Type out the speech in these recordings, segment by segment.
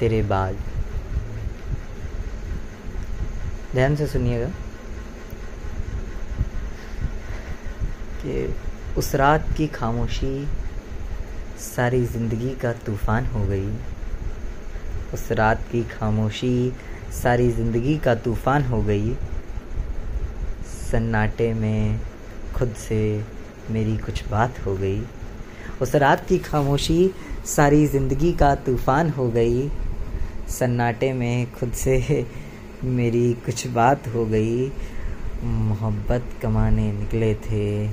तेरे बाद। ध्यान से सुनिएगा कि उस रात की खामोशी सारी ज़िंदगी का तूफ़ान हो गई। उस रात की खामोशी सारी ज़िंदगी का तूफ़ान हो गई। सन्नाटे में खुद से मेरी कुछ बात हो गई। उस रात की खामोशी सारी ज़िंदगी का तूफ़ान हो गई। सन्नाटे में खुद से मेरी कुछ बात हो गई। मोहब्बत कमाने निकले थे।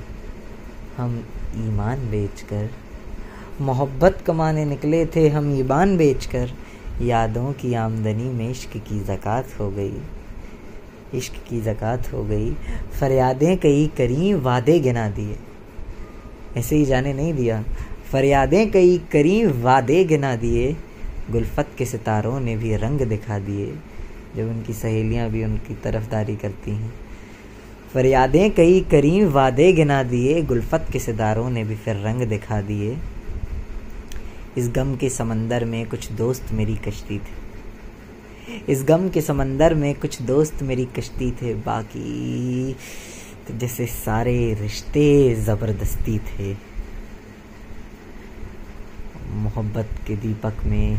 हम ईमान बेचकर, मोहब्बत कमाने निकले थे। हम ईमान बेचकर यादों की आमदनी में इश्क की ज़क़़त हो गई। इश्क की ज़क़़त हो गई। फरियादें कई करी वादे गिना दिए। ऐसे ही जाने नहीं दिया। फरियादें कई करी वादे गिना दिए। गुलफत के सितारों ने भी रंग दिखा दिए, जब उनकी सहेलियाँ भी उनकी तरफदारी करती हैं। फरियादें कई करीम वादे गिना दिए, गुलफत के सितारों ने भी फिर रंग दिखा दिए। इस गम के समंदर में कुछ दोस्त मेरी कश्ती थे। इस गम के समंदर में कुछ दोस्त मेरी कश्ती थे, बाकी तो जैसे सारे रिश्ते ज़बरदस्ती थे। मोहब्बत के दीपक में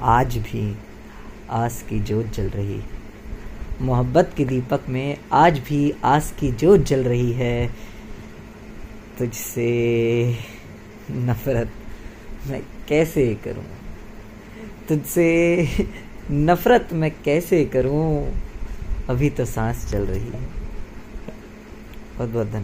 आज भी आस की जोत जल रही मोहब्बत के दीपक में आज भी आस की जोत जल रही है, तुझसे नफ़रत मैं कैसे करूँ? तुझसे नफरत मैं कैसे करूँ? अभी तो सांस चल रही है। बहुत बहुत धन्यवाद।